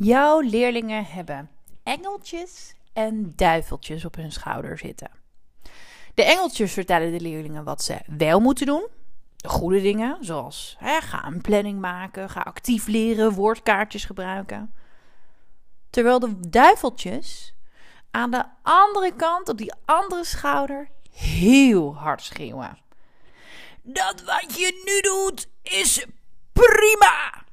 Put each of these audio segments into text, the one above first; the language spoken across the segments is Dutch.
Jouw leerlingen hebben engeltjes en duiveltjes op hun schouder zitten. De engeltjes vertellen de leerlingen wat ze wel moeten doen. De goede dingen, zoals hè, ga een planning maken, ga actief leren, woordkaartjes gebruiken. Terwijl de duiveltjes aan de andere kant, op die andere schouder, heel hard schreeuwen. Dat wat je nu doet is prima!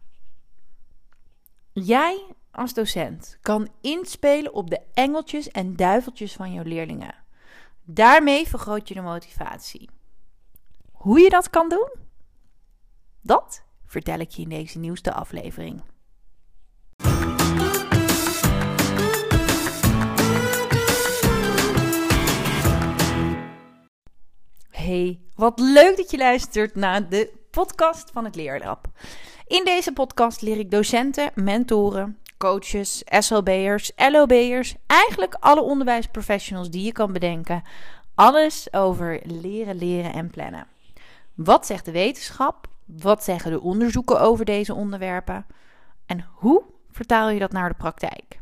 Jij als docent kan inspelen op de engeltjes en duiveltjes van jouw leerlingen. Daarmee vergroot je de motivatie. Hoe je dat kan doen? Dat vertel ik je in deze nieuwste aflevering. Hey, wat leuk dat je luistert naar de podcast van het Leerlab. In deze podcast leer ik docenten, mentoren, coaches, SLB'ers, LOB'ers, eigenlijk alle onderwijsprofessionals die je kan bedenken, alles over leren, leren en plannen. Wat zegt de wetenschap? Wat zeggen de onderzoeken over deze onderwerpen? En hoe vertaal je dat naar de praktijk?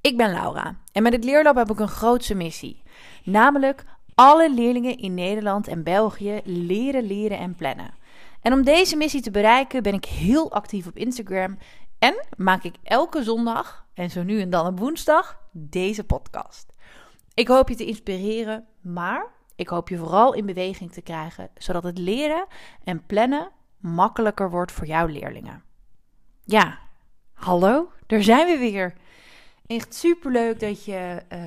Ik ben Laura en met het Leerlab heb ik een grootse missie. Namelijk alle leerlingen in Nederland en België leren, leren en plannen. En om deze missie te bereiken ben ik heel actief op Instagram en maak ik elke zondag, en zo nu en dan op woensdag, deze podcast. Ik hoop je te inspireren, maar ik hoop je vooral in beweging te krijgen, zodat het leren en plannen makkelijker wordt voor jouw leerlingen. Ja, hallo, daar zijn we weer. Echt superleuk dat je uh,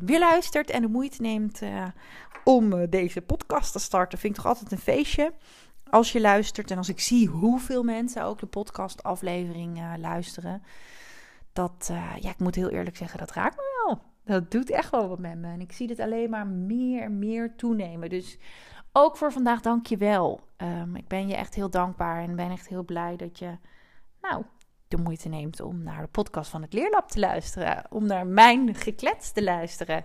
weer luistert en de moeite neemt uh, om uh, deze podcast te starten. Vind ik toch altijd een feestje als je luistert en als ik zie hoeveel mensen ook de podcastaflevering luisteren. Dat, ja, ik moet heel eerlijk zeggen, dat raakt me wel. Dat doet echt wel wat met me. En ik zie het alleen maar meer en meer toenemen. Dus ook voor vandaag dank je wel. Um, ik ben je echt heel dankbaar en ben echt heel blij dat je, nou, de moeite neemt om naar de podcast van het Leerlab te luisteren. Om naar mijn geklets te luisteren.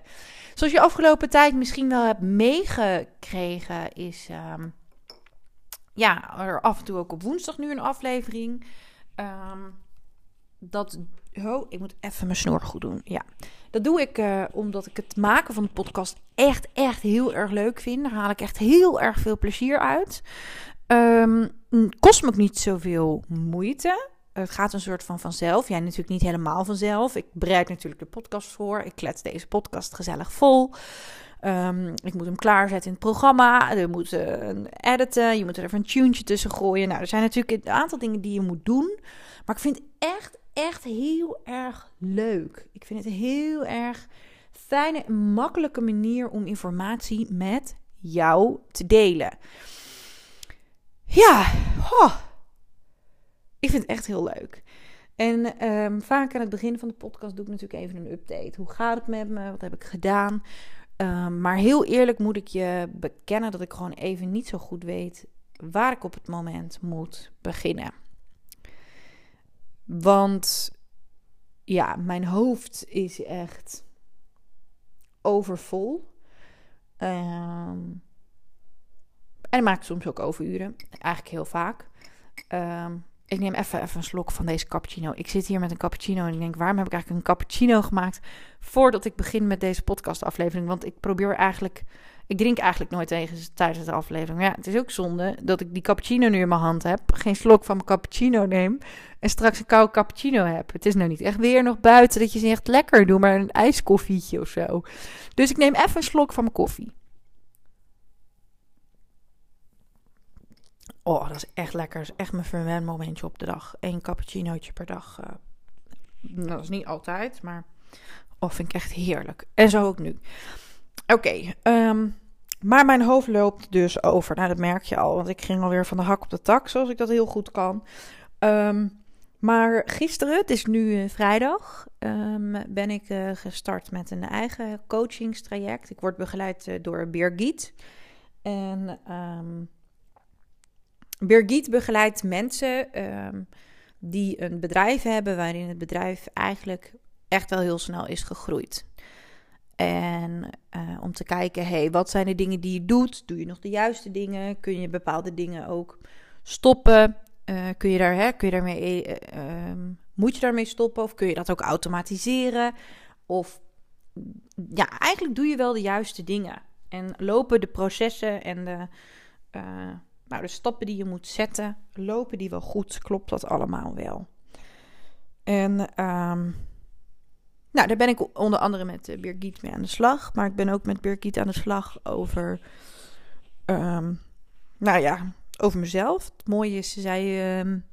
Zoals je afgelopen tijd misschien wel hebt meegekregen, is um, ja, er af en toe ook op woensdag nu een aflevering. Um, dat. Oh, ik moet even mijn snor goed doen. Ja. Dat doe ik uh, omdat ik het maken van de podcast echt, echt heel erg leuk vind. Daar haal ik echt heel erg veel plezier uit. Um, kost me ook niet zoveel moeite. Het gaat een soort van vanzelf. Jij natuurlijk niet helemaal vanzelf. Ik bereid natuurlijk de podcast voor. Ik klets deze podcast gezellig vol. Um, ik moet hem klaarzetten in het programma. Er moet een editen. Je moet er even een tuentje tussen gooien. Nou, er zijn natuurlijk een aantal dingen die je moet doen. Maar ik vind echt, echt heel erg leuk. Ik vind het heel erg fijne makkelijke manier om informatie met jou te delen. Ja, oh. Ik vind het echt heel leuk. En um, vaak aan het begin van de podcast doe ik natuurlijk even een update. Hoe gaat het met me? Wat heb ik gedaan? Um, maar heel eerlijk moet ik je bekennen dat ik gewoon even niet zo goed weet waar ik op het moment moet beginnen. Want ja, mijn hoofd is echt overvol. Um, en maak soms ook overuren. Eigenlijk heel vaak. Um, ik neem even, een slok van deze cappuccino. Ik zit hier met een cappuccino en ik denk, waarom heb ik eigenlijk een cappuccino gemaakt voordat ik begin met deze podcastaflevering? Want ik probeer eigenlijk, ik drink eigenlijk nooit tegen tijdens de aflevering. Maar ja, het is ook zonde dat ik die cappuccino nu in mijn hand heb, geen slok van mijn cappuccino neem en straks een koude cappuccino heb. Het is nou niet echt weer nog buiten dat je zegt, lekker, doe maar een ijskoffietje of zo. Dus ik neem even een slok van mijn koffie. Oh, dat is echt lekker. Is echt mijn verwen momentje op de dag. Eén cappuccinootje per dag. Uh, dat is niet altijd, maar oh, vind ik echt heerlijk. En zo ook nu. Oké, ehm, maar mijn hoofd loopt dus over. Nou, dat merk je al, want ik ging alweer van de hak op de tak, zoals ik dat heel goed kan. Um, maar gisteren, het is nu uh, vrijdag, um, ben ik uh, gestart met een eigen coachingstraject. Ik word begeleid door Birgit. En Birgit begeleidt mensen um, die een bedrijf hebben waarin het bedrijf eigenlijk echt wel heel snel is gegroeid. En uh, om te kijken, hey, wat zijn de dingen die je doet? Doe je nog de juiste dingen? Kun je bepaalde dingen ook stoppen? Uh, kun, je daar, hè, kun je daarmee, uh, moet je daarmee stoppen of kun je dat ook automatiseren? Of ja, eigenlijk doe je wel de juiste dingen. En lopen de processen en de, nou, de stappen die je moet zetten, lopen die wel goed? Klopt dat allemaal wel? En um, nou, daar ben ik onder andere met uh, Birgit mee aan de slag. Maar ik ben ook met Birgit aan de slag over, um, nou ja, over mezelf. Het mooie is, ze zei, um,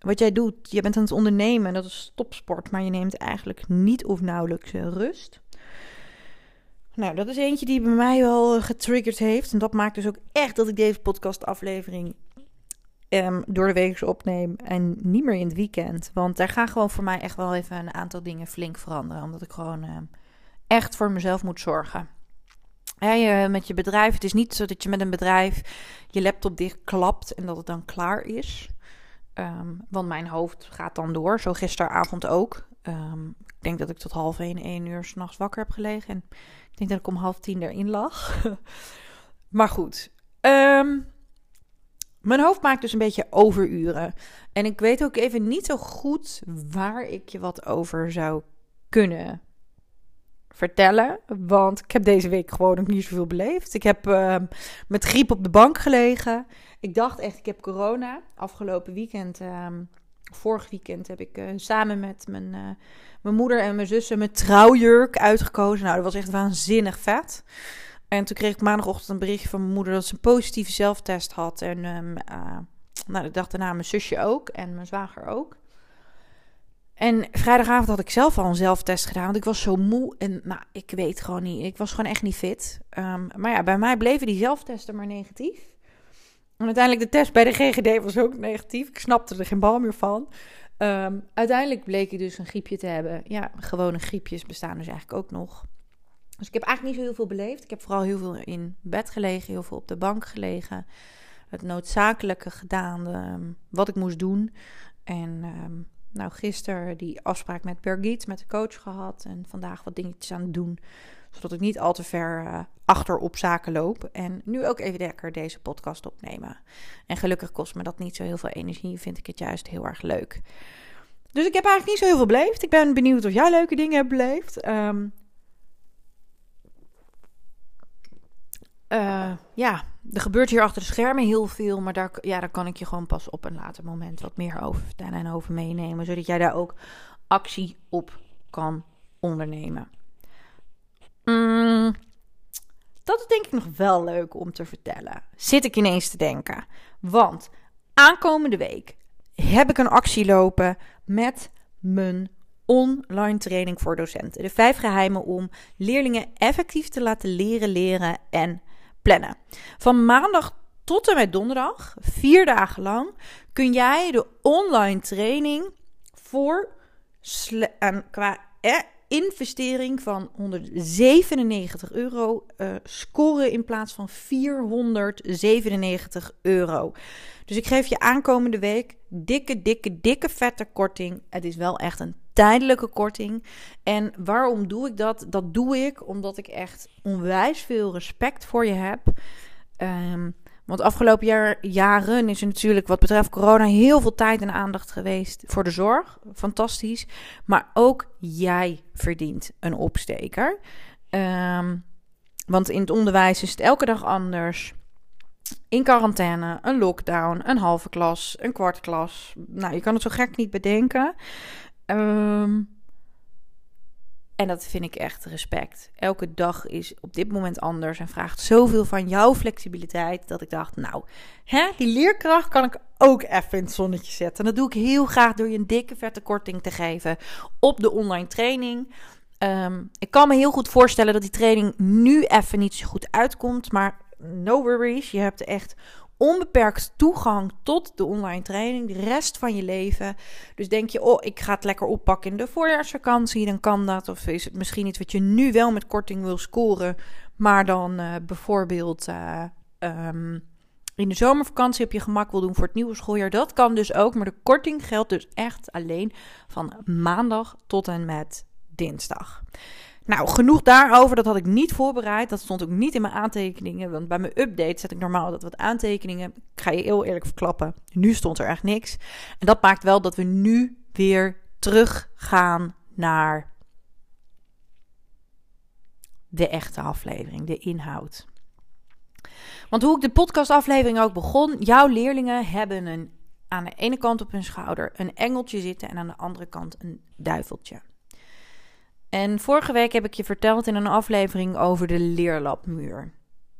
wat jij doet, je bent aan het ondernemen, dat is topsport, maar je neemt eigenlijk niet of nauwelijks uh, rust. Nou, dat is eentje die bij mij wel getriggerd heeft. En dat maakt dus ook echt dat ik deze podcastaflevering um, door de week opneem en niet meer in het weekend. Want daar gaan gewoon voor mij echt wel even een aantal dingen flink veranderen. Omdat ik gewoon um, echt voor mezelf moet zorgen. Met je bedrijf, het is niet zo dat je met een bedrijf je laptop dichtklapt en dat het dan klaar is. Um, want mijn hoofd gaat dan door, zo gisteravond ook. ik denk dat ik tot half één, één uur s'nachts wakker heb gelegen. En ik denk dat ik om half tien erin lag. maar goed, um, mijn hoofd maakt dus een beetje overuren. En ik weet ook even niet zo goed waar ik je wat over zou kunnen vertellen. Want ik heb deze week gewoon nog niet zoveel beleefd. Ik heb uh, met griep op de bank gelegen. Ik dacht echt, ik heb corona. Afgelopen weekend, uh, vorig weekend, heb ik uh, samen met mijn, eh, mijn moeder en mijn zussen mijn trouwjurk uitgekozen. Nou, dat was echt waanzinnig vet. En toen kreeg ik maandagochtend een berichtje van mijn moeder dat ze een positieve zelftest had. En um, uh, nou, de dag daarna mijn zusje ook en mijn zwager ook. En vrijdagavond had ik zelf al een zelftest gedaan, want ik was zo moe. En nou, ik weet gewoon niet, ik was gewoon echt niet fit. Um, maar ja, bij mij bleven die zelftesten maar negatief. En uiteindelijk de test bij de GGD was ook negatief. Ik snapte er geen bal meer van. Um, uiteindelijk bleek ik dus een griepje te hebben. Ja, gewone griepjes bestaan dus eigenlijk ook nog. Dus ik heb eigenlijk niet zo heel veel beleefd. Ik heb vooral heel veel in bed gelegen, heel veel op de bank gelegen. Het noodzakelijke gedaan, ehm, wat ik moest doen. En um, nou, gisteren die afspraak met Birgit, met de coach gehad. En vandaag wat dingetjes aan het doen. Zodat ik niet al te ver uh, achter op zaken loop. En nu ook even lekker deze podcast opnemen. En gelukkig kost me dat niet zo heel veel energie. Vind ik het juist heel erg leuk. Dus ik heb eigenlijk niet zo heel veel beleefd. Ik ben benieuwd of jij leuke dingen hebt beleefd. Um, Uh, ja, er gebeurt hier achter de schermen heel veel, maar daar, ja, daar kan ik je gewoon pas op een later moment wat meer over vertellen en over meenemen, zodat jij daar ook actie op kan ondernemen. Mm, dat is denk ik nog wel leuk om te vertellen. Zit ik ineens te denken. Want aankomende week heb ik een actie lopen met mijn online training voor docenten. De vijf geheimen om leerlingen effectief te laten leren, leren en plannen. Van maandag tot en met donderdag, vier dagen lang, kun jij de online training voor qua eh, investering van 197 euro uh, scoren in plaats van 497 euro. Dus ik geef je aankomende week dikke, dikke, dikke vette korting. Het is wel echt een tijdelijke korting. En waarom doe ik dat? Dat doe ik omdat ik echt onwijs veel respect voor je heb. Um, want afgelopen jaar, jaren is er natuurlijk wat betreft corona heel veel tijd en aandacht geweest voor de zorg. Fantastisch. Maar ook jij verdient een opsteker. Um, want in het onderwijs is het elke dag anders. In quarantaine, een lockdown, een halve klas, een kwart klas. Nou, je kan het zo gek niet bedenken. Um, en dat vind ik echt respect. Elke dag is op dit moment anders en vraagt zoveel van jouw flexibiliteit. Dat ik dacht, nou, hè, die leerkracht kan ik ook even in het zonnetje zetten. En dat doe ik heel graag door je een dikke vette korting te geven op de online training. Um, ik kan me heel goed voorstellen dat die training nu even niet zo goed uitkomt. Maar no worries, je hebt echt onbeperkt toegang tot de online training de rest van je leven. Dus denk je, oh, ik ga het lekker oppakken in de voorjaarsvakantie, dan kan dat. Of is het misschien iets wat je nu wel met korting wil scoren, maar dan uh, bijvoorbeeld uh, um, in de zomervakantie heb je gemak wil doen voor het nieuwe schooljaar. Dat kan dus ook, maar de korting geldt dus echt alleen van maandag tot en met dinsdag. Nou, genoeg daarover. Dat had ik niet voorbereid. Dat stond ook niet in mijn aantekeningen. Want bij mijn update zet ik normaal dat wat aantekeningen. Ik ga je heel eerlijk verklappen. Nu stond er echt niks. En dat maakt wel dat we nu weer terug gaan naar de echte aflevering, de inhoud. Want hoe ik de podcastaflevering ook begon, jouw leerlingen hebben een, aan de ene kant op hun schouder een engeltje zitten en aan de andere kant een duiveltje. En vorige week heb ik je verteld in een aflevering over de leerlabmuur.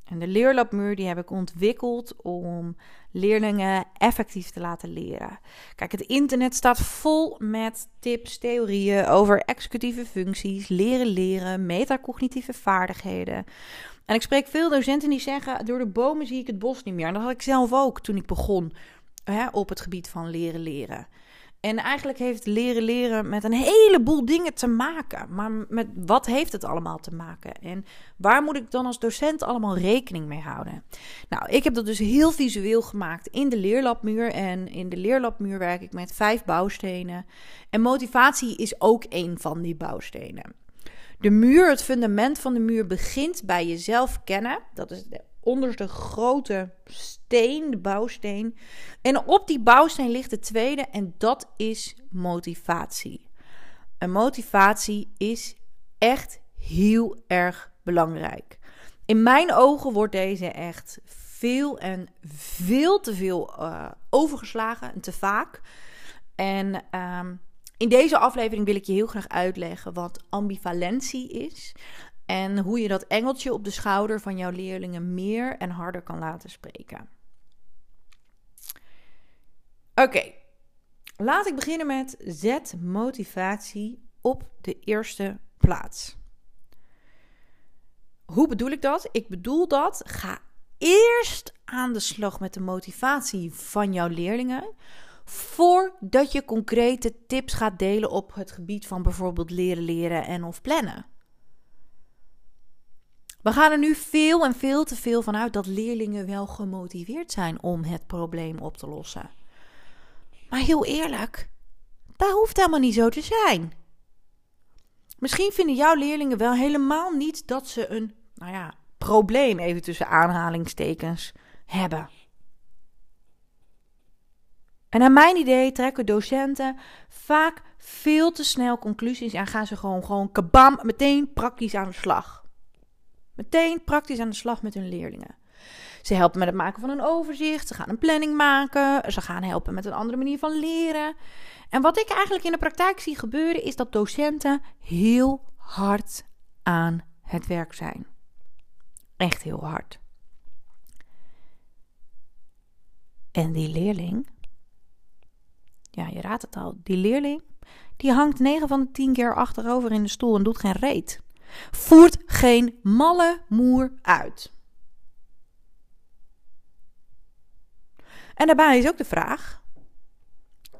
En de leerlabmuur die heb ik ontwikkeld om leerlingen effectief te laten leren. Kijk, het internet staat vol met tips, theorieën over executieve functies, leren leren, metacognitieve vaardigheden. En ik spreek veel docenten die zeggen: door de bomen zie ik het bos niet meer. En dat had ik zelf ook toen ik begon hè, op het gebied van leren leren. En eigenlijk heeft leren leren met een heleboel dingen te maken. Maar met wat heeft het allemaal te maken? En waar moet ik dan als docent allemaal rekening mee houden? Nou, ik heb dat dus heel visueel gemaakt in de leerlabmuur. En in de leerlabmuur werk ik met vijf bouwstenen. En motivatie is ook een van die bouwstenen. De muur, het fundament van de muur, begint bij jezelf kennen. Dat is de onderste grote steen, de bouwsteen. En op die bouwsteen ligt de tweede en dat is motivatie. En motivatie is echt heel erg belangrijk. In mijn ogen wordt deze echt veel en veel te veel uh, overgeslagen en te vaak. En um, in deze aflevering wil ik je heel graag uitleggen wat ambivalentie is. En hoe je dat engeltje op de schouder van jouw leerlingen meer en harder kan laten spreken. Oké, laat ik beginnen met zet motivatie op de eerste plaats. Hoe bedoel ik dat? Ik bedoel dat ga eerst aan de slag met de motivatie van jouw leerlingen voordat je concrete tips gaat delen op het gebied van bijvoorbeeld leren leren en of plannen. We gaan er nu veel en veel te veel van uit dat leerlingen wel gemotiveerd zijn om het probleem op te lossen. Maar heel eerlijk, dat hoeft helemaal niet zo te zijn. Misschien vinden jouw leerlingen wel helemaal niet dat ze een, nou ja, probleem, even tussen aanhalingstekens, hebben. En naar mijn idee trekken docenten vaak veel te snel conclusies en gaan ze gewoon, gewoon kabam, meteen praktisch aan de slag. Meteen praktisch aan de slag met hun leerlingen. Ze helpen met het maken van een overzicht, ze gaan een planning maken, ze gaan helpen met een andere manier van leren. En wat ik eigenlijk in de praktijk zie gebeuren, is dat docenten heel hard aan het werk zijn. Echt heel hard. En die leerling, ja, je raadt het al, die leerling, die hangt 9 van de 10 keer achterover in de stoel en doet geen reet. Voert geen malle moer uit. En daarbij is ook de vraag: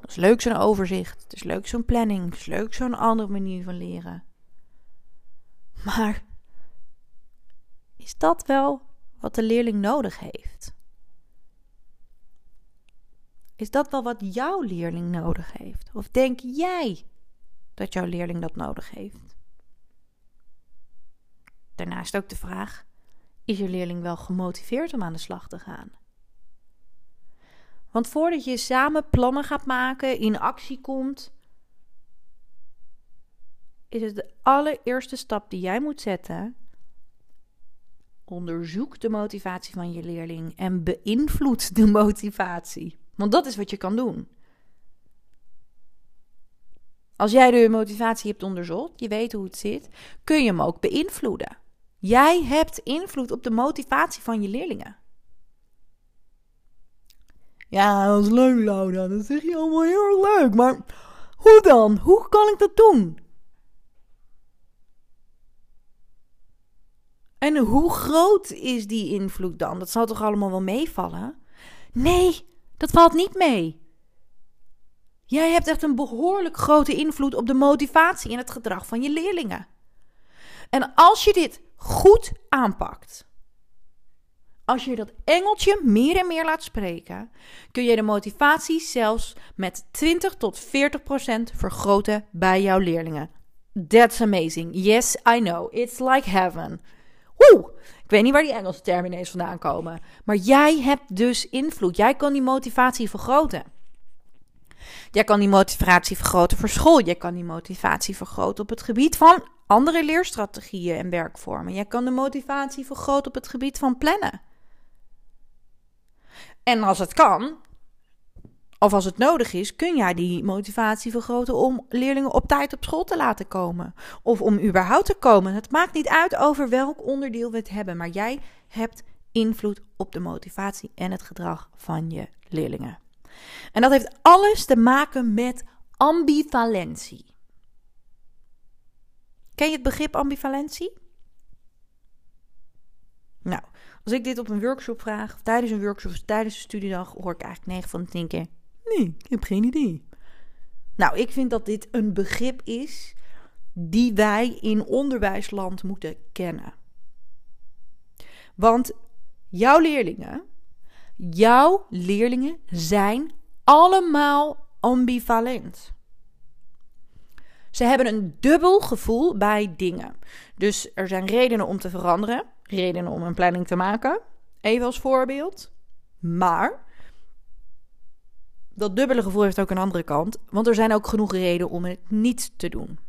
het is leuk zo'n overzicht, het is leuk zo'n planning, het is leuk zo'n andere manier van leren. Maar is dat wel wat de leerling nodig heeft? Is dat wel wat jouw leerling nodig heeft? Of denk jij dat jouw leerling dat nodig heeft? Daarnaast ook de vraag: is je leerling wel gemotiveerd om aan de slag te gaan? Want voordat je samen plannen gaat maken, in actie komt, is het de allereerste stap die jij moet zetten. Onderzoek de motivatie van je leerling en beïnvloed de motivatie. Want dat is wat je kan doen. Als jij de motivatie hebt onderzocht, je weet hoe het zit, kun je hem ook beïnvloeden. Jij hebt invloed op de motivatie van je leerlingen. Ja, dat is leuk, Laura. Dat zeg je allemaal heel leuk. Maar hoe dan? Hoe kan ik dat doen? En hoe groot is die invloed dan? Dat zal toch allemaal wel meevallen? Nee, dat valt niet mee. Jij hebt echt een behoorlijk grote invloed op de motivatie en het gedrag van je leerlingen. En als je dit goed aanpakt, als je dat engeltje meer en meer laat spreken, kun je de motivatie zelfs met 20 tot 40 procent vergroten bij jouw leerlingen. That's amazing. Yes, I know. It's like heaven. Woe! Ik weet niet waar die Engelse termen ineens vandaan komen. Maar jij hebt dus invloed. Jij kan die motivatie vergroten. Jij kan die motivatie vergroten voor school. Jij kan die motivatie vergroten op het gebied van andere leerstrategieën en werkvormen. Jij kan de motivatie vergroten op het gebied van plannen. En als het kan, of als het nodig is, kun jij die motivatie vergroten om leerlingen op tijd op school te laten komen. Of om überhaupt te komen. Het maakt niet uit over welk onderdeel we het hebben, maar jij hebt invloed op de motivatie en het gedrag van je leerlingen. En dat heeft alles te maken met ambivalentie. Ken je het begrip ambivalentie? Nou, als ik dit op een workshop vraag, of tijdens een workshop of tijdens een studiedag, hoor ik eigenlijk 9 van de 10 keer: Nee, ik heb geen idee. Nou, ik vind dat dit een begrip is die wij in onderwijsland moeten kennen. Want jouw leerlingen, jouw leerlingen zijn allemaal ambivalent. Ze hebben een dubbel gevoel bij dingen. Dus er zijn redenen om te veranderen, redenen om een planning te maken. Even als voorbeeld. Maar dat dubbele gevoel heeft ook een andere kant, want er zijn ook genoeg redenen om het niet te doen.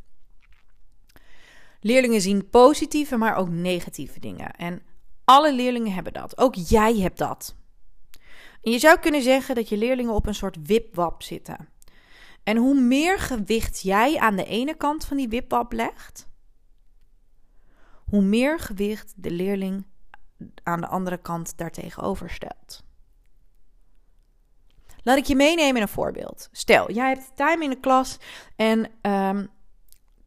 Leerlingen zien positieve, maar ook negatieve dingen. En alle leerlingen hebben dat. Ook jij hebt dat. En je zou kunnen zeggen dat je leerlingen op een soort wipwap zitten. En hoe meer gewicht jij aan de ene kant van die wipwap legt, hoe meer gewicht de leerling aan de andere kant daartegenover stelt. Laat ik je meenemen in een voorbeeld. Stel, jij hebt time in de klas en um,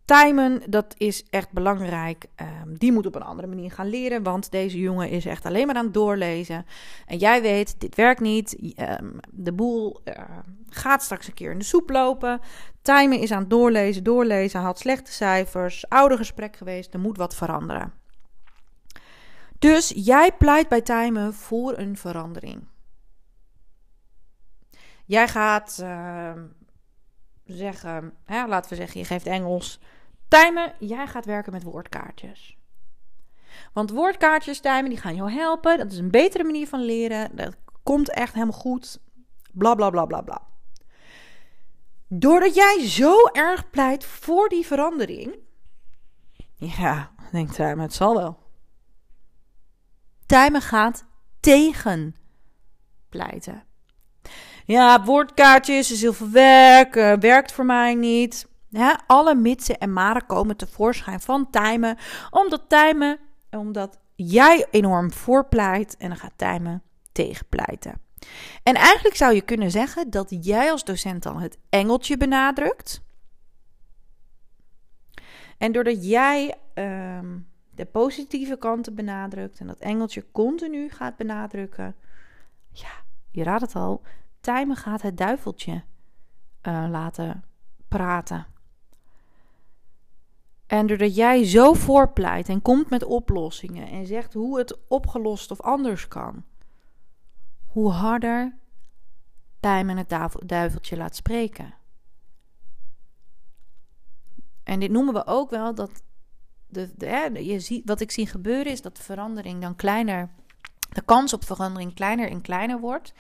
timen, dat is echt belangrijk. Um, die moet op een andere manier gaan leren, want deze jongen is echt alleen maar aan het doorlezen. En jij weet, dit werkt niet. Um, de boel uh, gaat straks een keer in de soep lopen. Timen is aan het doorlezen, doorlezen, had slechte cijfers, oude gesprek geweest, er moet wat veranderen. Dus jij pleit bij timen voor een verandering. Jij gaat uh, zeggen, hè, laten we zeggen, je geeft Engels. Timen, jij gaat werken met woordkaartjes. Want woordkaartjes timen, die gaan jou helpen. Dat is een betere manier van leren. Dat komt echt helemaal goed. Bla bla bla bla bla. Doordat jij zo erg pleit voor die verandering. Ja, denkt Timen, het zal wel. Timen gaat tegen pleiten. Ja, woordkaartjes is heel veel werk, uh, werkt voor mij niet. Alle mitsen en maren komen tevoorschijn van timen. Omdat timen, omdat jij enorm voorpleit en dan gaat timen tegenpleiten. En eigenlijk zou je kunnen zeggen dat jij als docent dan het engeltje benadrukt. En doordat jij uh, de positieve kanten benadrukt en dat engeltje continu gaat benadrukken, ja, je raadt het al, Timen gaat het duiveltje uh, laten praten. En doordat jij zo voorpleit en komt met oplossingen en zegt hoe het opgelost of anders kan, hoe harder Timen het duiveltje laat spreken. En dit noemen we ook wel dat de, je ziet, wat ik zie gebeuren is dat de verandering dan kleiner, de kans op verandering kleiner en kleiner wordt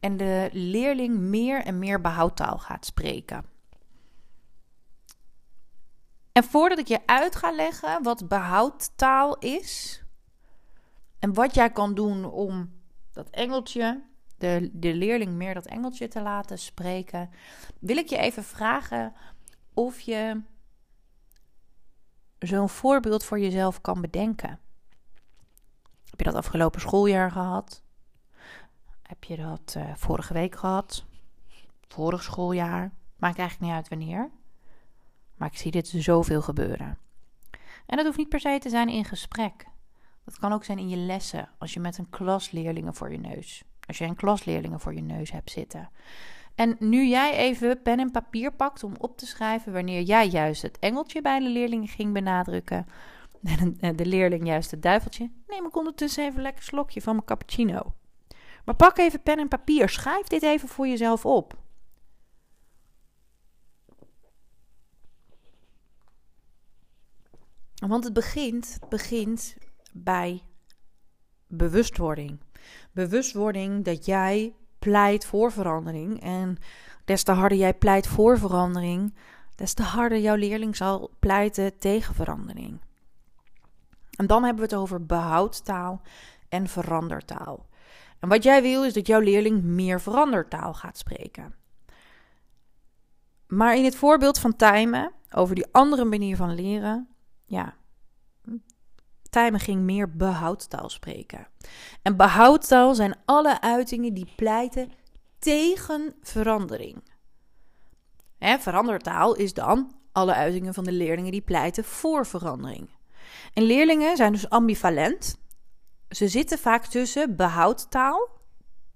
en de leerling meer en meer behoudtaal gaat spreken. En voordat ik je uit ga leggen wat behoudtaal is en wat jij kan doen om dat engeltje, de, de leerling meer dat engeltje te laten spreken, wil ik je even vragen of je zo'n voorbeeld voor jezelf kan bedenken. Heb je dat afgelopen schooljaar gehad? Heb je dat uh, vorige week gehad? Vorig schooljaar? Maakt eigenlijk niet uit wanneer. Maar ik zie dit zoveel gebeuren. En dat hoeft niet per se te zijn in gesprek. Dat kan ook zijn in je lessen. Als je met een klas leerlingen voor je neus. Als je een klasleerlingen voor je neus hebt zitten. En nu jij even pen en papier pakt om op te schrijven wanneer jij juist het engeltje bij de leerlingen ging benadrukken. En de leerling juist het duiveltje. Neem ik ondertussen even een lekker slokje van mijn cappuccino. Maar pak even pen en papier. Schrijf dit even voor jezelf op. Want het begint, begint bij bewustwording. Bewustwording dat jij pleit voor verandering. En des te harder jij pleit voor verandering, des te harder jouw leerling zal pleiten tegen verandering. En dan hebben we het over behoudtaal en verandertaal. En wat jij wil is dat jouw leerling meer verandertaal gaat spreken. Maar in het voorbeeld van Tijmen, over die andere manier van leren, ja, Tijmen ging meer behoudtaal spreken. En behoudtaal zijn alle uitingen die pleiten tegen verandering. Hè, verandertaal is dan alle uitingen van de leerlingen die pleiten voor verandering. En leerlingen zijn dus ambivalent. Ze zitten vaak tussen behoudtaal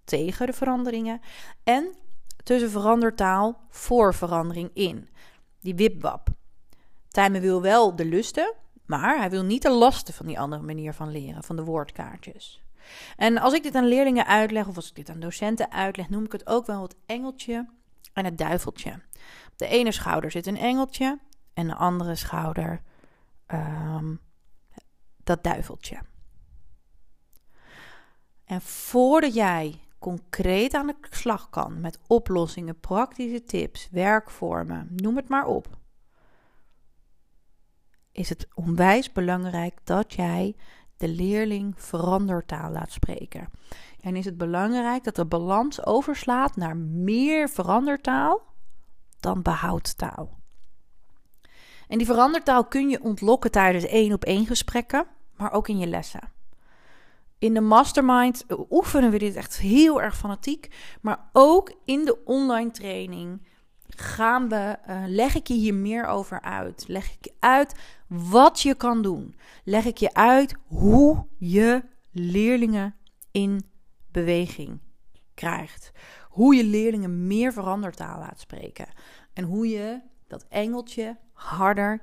tegen de veranderingen en tussen verandertaal voor verandering in. Die wipwap. Tijmen wil wel de lusten, maar hij wil niet de lasten van die andere manier van leren, van de woordkaartjes. En als ik dit aan leerlingen uitleg, of als ik dit aan docenten uitleg, noem ik het ook wel het engeltje en het duiveltje. Op de ene schouder zit een engeltje en de andere schouder um, dat duiveltje. En voordat jij concreet aan de slag kan met oplossingen, praktische tips, werkvormen, noem het maar op, is het onwijs belangrijk dat jij de leerling verandertaal laat spreken. En is het belangrijk dat de balans overslaat naar meer verandertaal dan behoudtaal. En die verandertaal kun je ontlokken tijdens één op één gesprekken, maar ook in je lessen. In de mastermind oefenen we dit echt heel erg fanatiek, maar ook in de online training gaan we, uh, leg ik je hier meer over uit. Leg ik je uit wat je kan doen. Leg ik je uit hoe je leerlingen in beweging krijgt. Hoe je leerlingen meer verandertaal laat spreken. En hoe je dat engeltje harder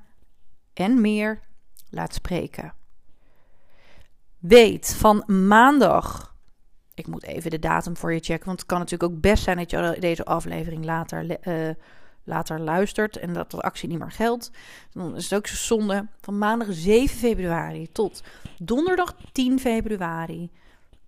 en meer laat spreken. Weet van maandag ik moet even de datum voor je checken. Want het kan natuurlijk ook best zijn dat je deze aflevering later, uh, later luistert. En dat de actie niet meer geldt. Dan is het ook zo zonde. Van maandag 7 februari tot donderdag 10 februari.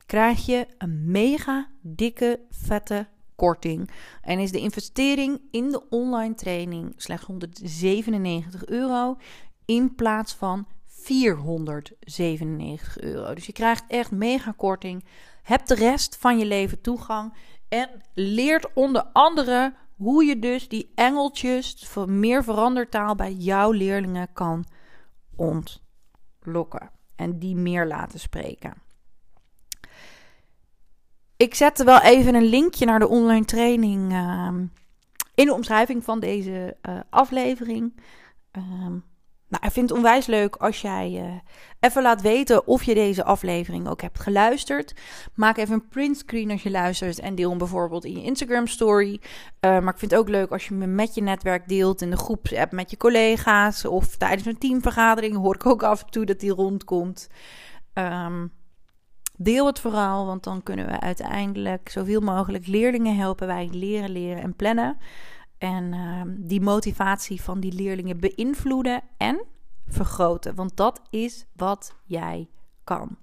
Krijg je een mega dikke, vette korting. En is de investering in de online training slechts 197 euro. In plaats van 497 euro. Dus je krijgt echt mega korting. Hebt de rest van je leven toegang. En leert onder andere hoe je dus die engeltjes voor meer verandertaal bij jouw leerlingen kan ontlokken. En die meer laten spreken. Ik zet wel even een linkje naar de online training ehm, in de omschrijving van deze uh, aflevering. Um, nou, ik vind het onwijs leuk als jij uh, even laat weten of je deze aflevering ook hebt geluisterd. Maak even een printscreen als je luistert en deel hem bijvoorbeeld in je Instagram story. Uh, maar ik vind het ook leuk als je me met je netwerk deelt in de groepsapp met je collega's. Of tijdens een teamvergadering hoor ik ook af en toe dat die rondkomt. Um, deel het vooral, want dan kunnen we uiteindelijk zoveel mogelijk leerlingen helpen wij leren, leren en plannen. En uh, die motivatie van die leerlingen beïnvloeden en vergroten. Want dat is wat jij kan.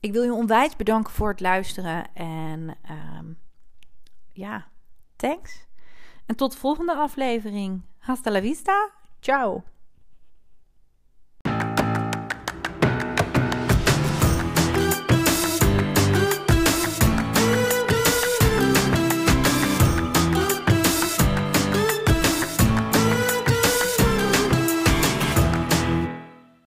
Ik wil je onwijs bedanken voor het luisteren. En uh, ja, thanks. En tot de volgende aflevering. Hasta la vista. Ciao.